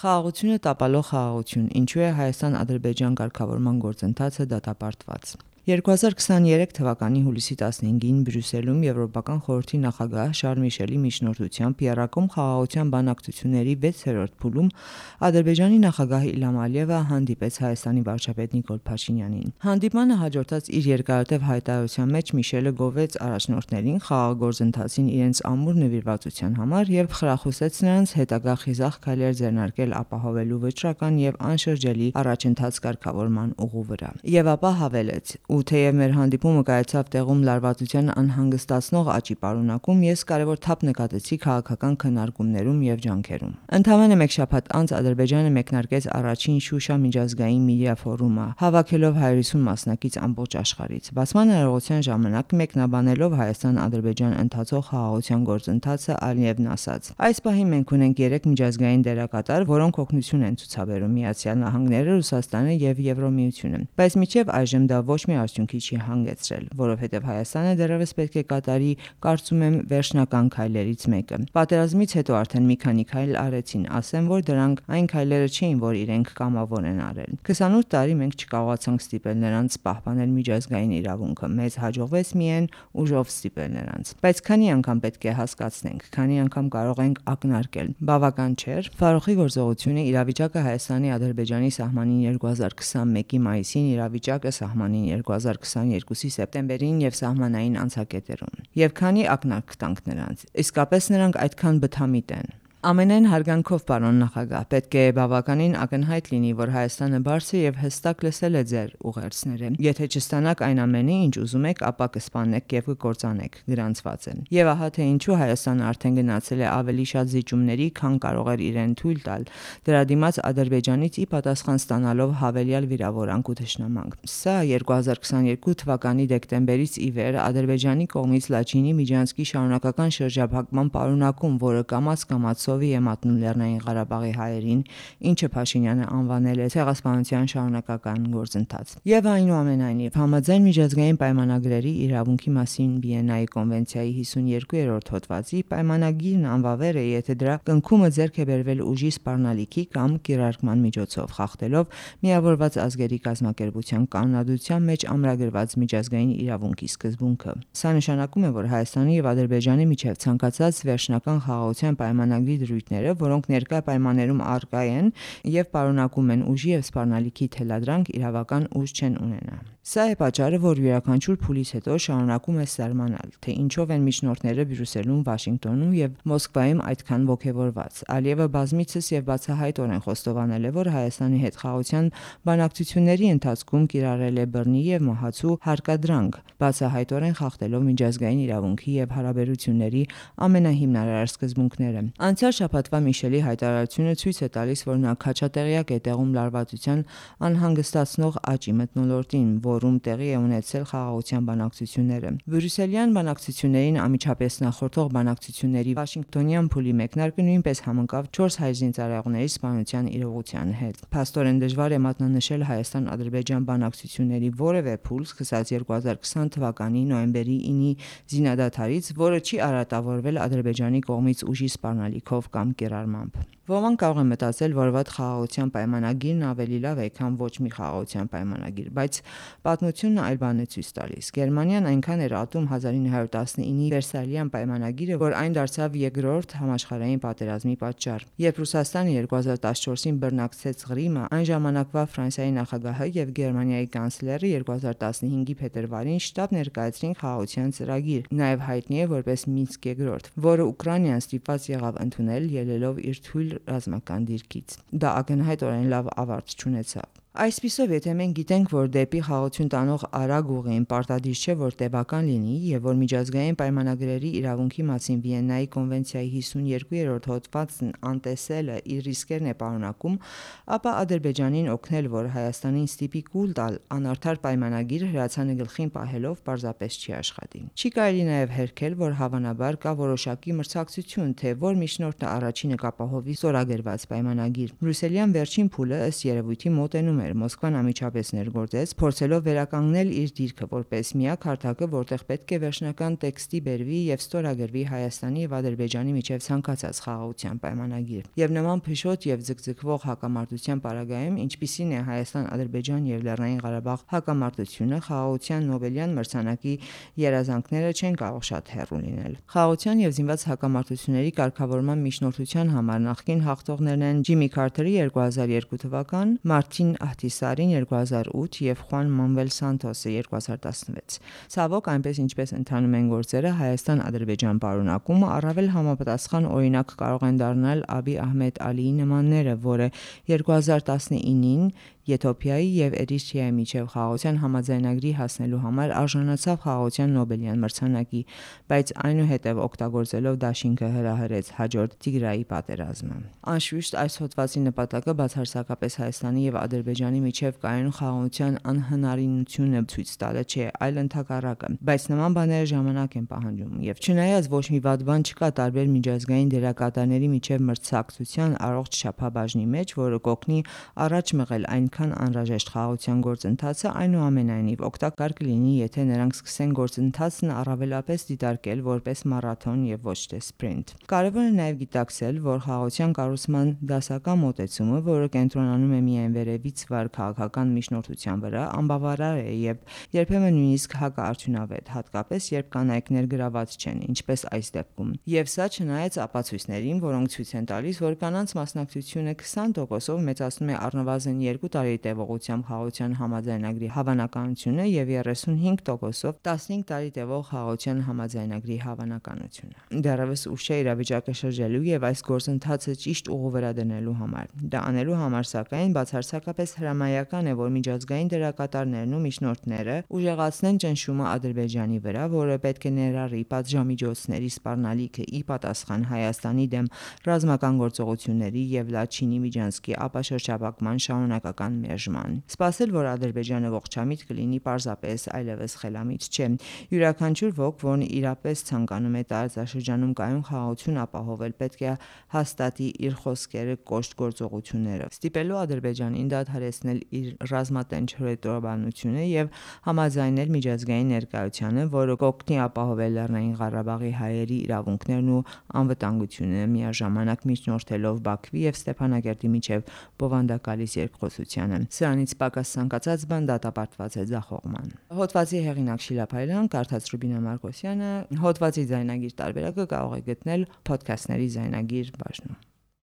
Խաղաղությունը տապալող խաղաղություն, ինչու է Հայաստան-Ադրբեջան կարգավորման գործընթացը դատապարտված։ 2023 թվականի հուլիսի 15-ին Բրյուսելում Եվրոպական խորհրդի նախագահ Շարլ Միշելի միջնորդությամբ Եռակոմ խաղաղության բանակցությունների 6-րդ փուլում Ադրբեջանի նախագահ Իլհամ Ալիևը հանդիպեց Հայաստանի վարչապետ Նիկոլ Փաշինյանին։ Հանդիպմանը հաջորդած իր երկարատև հայտարարության մեջ Միշելը գովեց առաջնորդներին խաղաղ գործընթացին իրենց ամուր նվիրվածության համար եւ խրախուսեց նրանց հետագա խիզախ քայլեր ձեռնարկել ապահովելու վճռական եւ անշրջելի առաջընթաց կարգավորման ուղու վրա։ Եվ ապա հավելեց. «Ու թեև մեր հանդիպումը կայացավ տեղում լարվածության անհանգստացնող աճի պարունակում, ես կարևոր թափ նկատեցի քաղաքական քննարկումներում եւ ջանքերում»։ Ընդամենը մեկ շաբաթ անց Ադրբեջանը մեկնարկեց առաջին Շուշա միջազգային միդիա ֆորումը, հավաքելով 150 մասնակից ամբողջ աշխարհից։ Բացման արարողության ժամանակ մեկնաբանելով Հայաստան-Ադրբեջան ընթացող խաղաղության գործընթացը Ալիևն ասաց. «Այս պահին մենք ունենք 3 միջազգային դերակատար, որոնք օգնություն են ցուցաբերում՝ Միացյալ Նահանգները, Ռուսաստանը եւ Եվրոմիությունը։ Բայց մինչեւ այժմ դա ոչ մի արդյունքի չի հանգեցրել, որովհետեւ Հայաստանը դեռևս պետք է կատարի, կարծում եմ, վերջնական քայլերից մեկը։ Պատերազմից հետո արդեն մի քանի քայլ արեցին, ասեմ, որ դրանք այն քայլերը չէին, որ իրենք կամավոր են արել։ 28 տարի մենք չկարողացանք ստիպել նրանց պահպանել միջազգային իրավունքը, մեզ հաջողվեց միայն ուժով ստիպել նրանց։ Բայց քանի անգամ պետք է հասկացնենք, քանի անգամ կարող ենք ակնարկել։ Բավական չէր Ֆարոխի գործողությունը իրավիճակը Հայաստանի Ադրբեջանի սահմանին 2021-ի մայիսին, իրավիճակը սահմանին 2022-ի սեպտեմբերին եւ սահմանային անցակետերում։ Եվ քանի ակնարկ տանք նրանց։ Իսկապես նրանք այդքան բթամիտ են։ Ամենայն հարգանքով, պարոն նախագահ, պետք է բավականին ակնհայտ լինի, որ Հայաստանը բարձր եւ հստակ լսել է ձեր ուղերձները։ Եթե չստանաք այն ամենը, ինչ ուզում եք, ապա կսպանեք եւ կկործանեք, գրանցված են։ Եվ ահա թե ինչու Հայաստանը արդեն գնացել է ավելի շատ զիջումների, քան կարող էր իրեն թույլ տալ։ Դրա դիմաց Ադրբեջանից ի պատասխան ստանալով հավելյալ վիրավորանք ու թշնամանք։ Սա 2022 թվականի դեկտեմբերից ի վեր Ադրբեջանի կողմից Լաչինի Միջանցքի շարունակական շրջափակման պարունակում, որը կամած կամած սովի է մատնում Լեռնային Ղարաբաղի հայերին, ինչը Փաշինյանը անվանել է ցեղասպանության շարունակական գործընթաց։ Եվ այնուամենայնիվ, համաձայն միջազգային պայմանագրերի իրավունքի մասին Վիեննայի կոնվենցիայի 52-րդ հոդվածի պայմանագիրն անվավեր է, եթե դրա կնքումը ձեռք է բերվել ուժի սպառնալիքի կամ կիրարկման միջոցով, խախտելով միավորված ազգերի կազմակերպության կանոնադրության մեջ ամրագրված միջազգային իրավունքի սկզբունքը։ Սա նշանակում է, որ Հայաստանի եւ Ադրբեջանի միջև ցանկացած վերջնական խաղաղության պայմանագրի դրույթները, որոնք ներկա պայմաններում առկա են եւ պարունակում են ուժի եւ սպառնալիքի թելադրանք, իրավական ուժ չեն ունենա։ Սա է պատճառը, որ յուրաքանչյուր փուլից հետո շարունակում է սերմանալ, թե ինչով են միջնորդները Բրյուսելում, Վաշինգտոնում եւ Մոսկվայում այդքան ողջևորված։ Ալիևը բազմիցս եւ բացահայտորեն խոստովանել է, որ Հայաստանի հետ խաղաղության բանակցությունների ընթացքում կիրառել է բռնի եւ մահացու հարկադրանք, բացահայտորեն խախտելով միջազգային իրավունքի եւ հարաբերությունների ամենահիմնարար սկզբունքները։ Անցյալ շաբաթվա Միշելի հայտարարությունը ցույց է տալիս, որ նա քաչատեղյակ է տեղում լարվածության անհանգստացնող աճի մտնոլորտին, որում տեղի է ունեցել խաղաղության բանակցությունները։ Բրյուսելյան բանակցություններին ամիջապես նախորդող բանակցությունների Վաշինգտոնյան փուլի մեկնարկը նույնպես համընկավ 4 հայ զինծառայողների սպանության իրողության հետ։ Փաստորեն դժվար է մատնանշել Հայաստան-Ադրբեջան բանակցությունների որևէ փուլ սկսած 2020 թվականի նոյեմբերի 9-ի զինադադարից, որը չի արատավորվել Ադրբեջանի կողմից ուժի սպառնալիքով կամ կիրառմամբ։ Ոմանք կարող են մտածել, որ վատ խաղաղության պայմանագիրն ավելի լավ է, քան ոչ մի խաղաղության պայմանագիր, բայց պատմությունն այլ բան է ցույց տալիս։ Գերմանիան այնքան էր ատում 1919-ի Վերսալյան պայմանագիրը, որ այն դարձավ երկրորդ համաշխարհային պատերազմի պատճառ։ Երբ Ռուսաստանը 2014-ին բռնակցեց Ղրիմը, այն ժամանակվա Ֆրանսիայի նախագահը եւ Գերմանիայի կանցլերը 2015-ի փետրվարին շտաբ ներկայացրին խաղաղության ծրագիր, նաեւ հայտնի է որպես Մինսկ երկրորդ, որը Ուկրաինան ստիպված եղավ ընդունել ելելով իր թույլ ռազմական դիրքից։ Դա ակնհայտորեն լավ ավարտ չունեցավ։ Այսպիսով, եթե մենք գիտենք, որ դեպի խաղացություն տանող արագ ուղին պարտադիր չէ, որ տևական լինի եւ որ միջազգային պայմանագրերի իրավունքի մասին Վիեննայի կոնվենցիայի 52-րդ հոդվածն անտեսելը իր ռիսկերն է պարունակում, ապա Ադրբեջանին օգնել, որ Հայաստանին ստիպի կուլ տալ անարդար պայմանագիր հրացանը գլխին պահելով պարզապես չի աշխատի։ Չի կարելի նաեւ հերքել, որ հավանաբար կա որոշակի մրցակցություն, թե որ միջնորդը առաջինը կապահովի ստորագրված պայմանագիր։ Բրյուսելյան վերջին փուլը ըստ երևույթի մոտենում էր, Մոսկվան ամիջապես ներգործեց, փորձելով վերականգնել իր դիրքը որպես միակ հարթակը, որտեղ պետք է վերջնական տեքստի բերվի եւ ստորագրվի Հայաստանի եւ Ադրբեջանի միջև ցանկացած խաղաղության պայմանագիր։ Եվ նման փշոտ եւ ձգձգվող հակամարտության պարագայում, ինչպիսին է Հայաստան-Ադրբեջան եւ Լեռնային Ղարաբաղ հակամարտությունը, խաղաղության Նոբելյան մրցանակի երազանքները չեն կարող շատ հեռու լինել։ Խաղաղության եւ զինված հակամարտությունների կարգավորման միջնորդության համար նախկին հաղթողներն են Ջիմի Քարթերի 2002 թվական, Մարտին Ահտիսարին 2008 եւ Խուան Մանվել Սանթոսը 2016։ Ցավոք այնպես ինչպես ընթանում են գործերը Հայաստան-Ադրբեջան պարունակումը առավել համապատասխան օրինակ կարող են դառնալ Աբի Ահմեդ Ալիի նմանները, որը 2019-ին Եթոպիայի եւ Էրիթրեայի միջև խաղաղության համաձայնագրի հասնելու համար արժանացավ խաղաղության Նոբելյան մրցանակի, բայց այնուհետև օգտագործելով դաշինքը հրահրեց հաջորդ Տիգրայի պատերազմը։ Անշուշտ այս հոդվածի նպատակը բացարձակապես Հայաստանի եւ Ադրբեջանի միջև կայուն խաղաղության անհնարինությունը ցույց տալը չէ, այլ ընդհակառակը, բայց նման բաները ժամանակ են պահանջում եւ չնայած ոչ մի վատ բան չկա տարբեր միջազգային դերակատարների միջև մրցակցության առողջ չափաբաժնի մեջ, որը կօգնի առաջ մղել այնքան այնքան անհրաժեշտ խաղաղության գործընթացը այնուամենայնիվ օգտակար կլինի, եթե նրանք սկսեն գործընթացն առավելապես դիտարկել որպես մարաթոն եւ ոչ թե սպրինտ։ Կարևոր է նաեւ գիտակցել, որ խաղաղության կառուցման դասական մոտեցումը, որը կենտրոնանում է միայն վերևից վար քաղաքական միջնորդության վրա, անբավարար է եւ երբեմն նույնիսկ հակաարդյունավետ, հատկապես երբ կանայքներ գրաված չեն, ինչպես այս դեպքում։ Եվ սա չնայած ապացույցներին, որոնք ցույց են տալիս, որ կանանց մասնակցությունը 20%-ով մեծացնում է առնվազն 2 տարի տևողությամբ խաղաղության համաձայնագրի հավանականությունը եւ 35%-ով 15 տարի տևող խաղաղության համաձայնագրի հավանականությունը։ Դեռևս ուշ է իրավիճակը շրջելու եւ այս գործընթացը ճիշտ ուղու վրա դնելու համար։ Դա անելու համար սակայն բացարձակապես հրամայական է, որ միջազգային դերակատարներն ու միջնորդները ուժեղացնեն ճնշումը Ադրբեջանի վրա, որը պետք է ներառի պատժամիջոցների սպառնալիքը ի պատասխան Հայաստանի դեմ ռազմական գործողությունների եւ Լաչինի Միջանսկի ապաշրջապակման շարունակական մերժման։ Սպասել, որ Ադրբեջանը ողջամիտ կլինի, պարզապես այլևս խելամիտ չէ։ Յուրաքանչյուր ոք, որն իրապես ցանկանում է տարածաշրջանում կայուն խաղաղություն ապահովել, պետք է հաստատի իր խոսքերը կոշտ գործողություններով։ Ստիպելու Ադրբեջանին դադարեցնել իր ռազմատենչ հրետորաբանությունը եւ համաձայնել միջազգային ներկայությանը, որը կօգնի ապահովել Լեռնային Ղարաբաղի հայերի իրավունքներն ու անվտանգությունը միաժամանակ միջնորդելով Բաքվի եւ Ստեփանագերտի միջև բովանդակալից երկխոսության Սարգսյանը։ Սրանից պակաս ցանկացած բան դատապարտված է ձախողման։ Հոդվածի հեղինակ Շիլափայլյան, կարդաց Ռուբինա Մարկոսյանը, հոդվածի ձայնագիր տարբերակը կարող է գտնել ոդքասթների ձայնագիր բաժնում։